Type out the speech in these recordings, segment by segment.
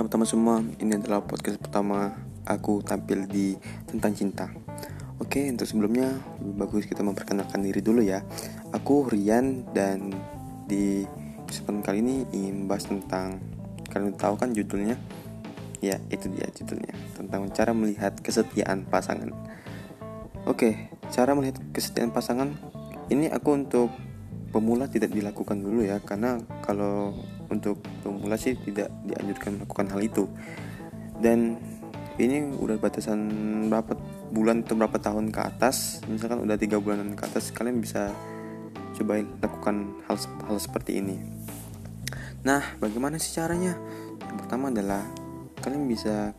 teman-teman semua, ini adalah podcast pertama aku tampil di tentang cinta. Oke, untuk sebelumnya lebih bagus kita memperkenalkan diri dulu ya. Aku Rian dan di kesempatan kali ini ingin bahas tentang kalian tahu kan judulnya? Ya, itu dia judulnya tentang cara melihat kesetiaan pasangan. Oke, cara melihat kesetiaan pasangan ini aku untuk pemula tidak dilakukan dulu ya karena kalau untuk pemula sih tidak dianjurkan melakukan hal itu. Dan ini udah batasan berapa bulan atau berapa tahun ke atas misalkan udah tiga bulanan ke atas kalian bisa coba lakukan hal hal seperti ini. Nah bagaimana sih caranya? Yang pertama adalah kalian bisa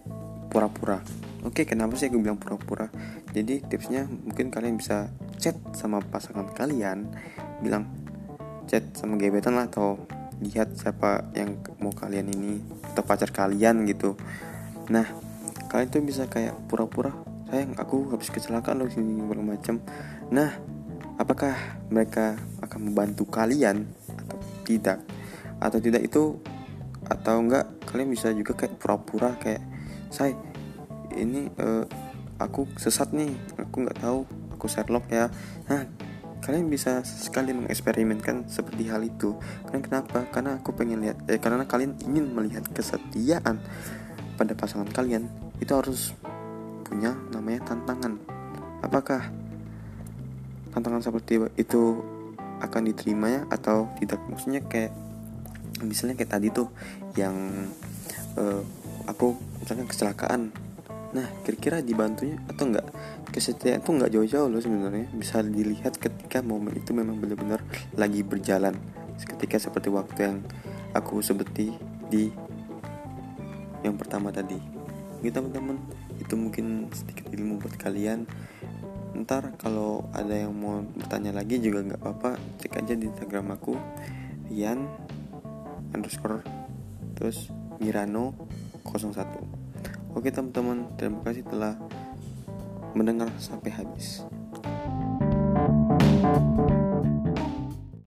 pura-pura. Oke kenapa sih aku bilang pura-pura? Jadi tipsnya mungkin kalian bisa chat sama pasangan kalian bilang chat sama gebetan lah atau lihat siapa yang mau kalian ini atau pacar kalian gitu. Nah kalian tuh bisa kayak pura-pura sayang aku habis kecelakaan loh sini macam nah apakah mereka akan membantu kalian atau tidak? Atau tidak itu atau enggak kalian bisa juga kayak pura-pura kayak saya ini uh, aku sesat nih aku nggak tahu aku Sherlock ya. Nah kalian bisa sekali mengeksperimenkan seperti hal itu. Karena kenapa? Karena aku pengen lihat eh, karena kalian ingin melihat kesetiaan pada pasangan kalian. Itu harus punya namanya tantangan. Apakah tantangan seperti itu akan diterimanya atau tidak? Maksudnya kayak misalnya kayak tadi tuh yang uh, aku misalnya kecelakaan nah kira-kira dibantunya atau enggak kesetiaan itu nggak jauh-jauh loh sebenarnya. Bisa dilihat ketika momen itu memang benar-benar lagi berjalan. Ketika seperti waktu yang aku seperti di yang pertama tadi. Gitu teman-teman. Itu mungkin sedikit ilmu buat kalian. Ntar kalau ada yang mau bertanya lagi juga nggak apa-apa cek aja di instagram aku. Rian underscore terus Mirano 01 Oke teman-teman, terima kasih telah mendengar sampai habis. thank you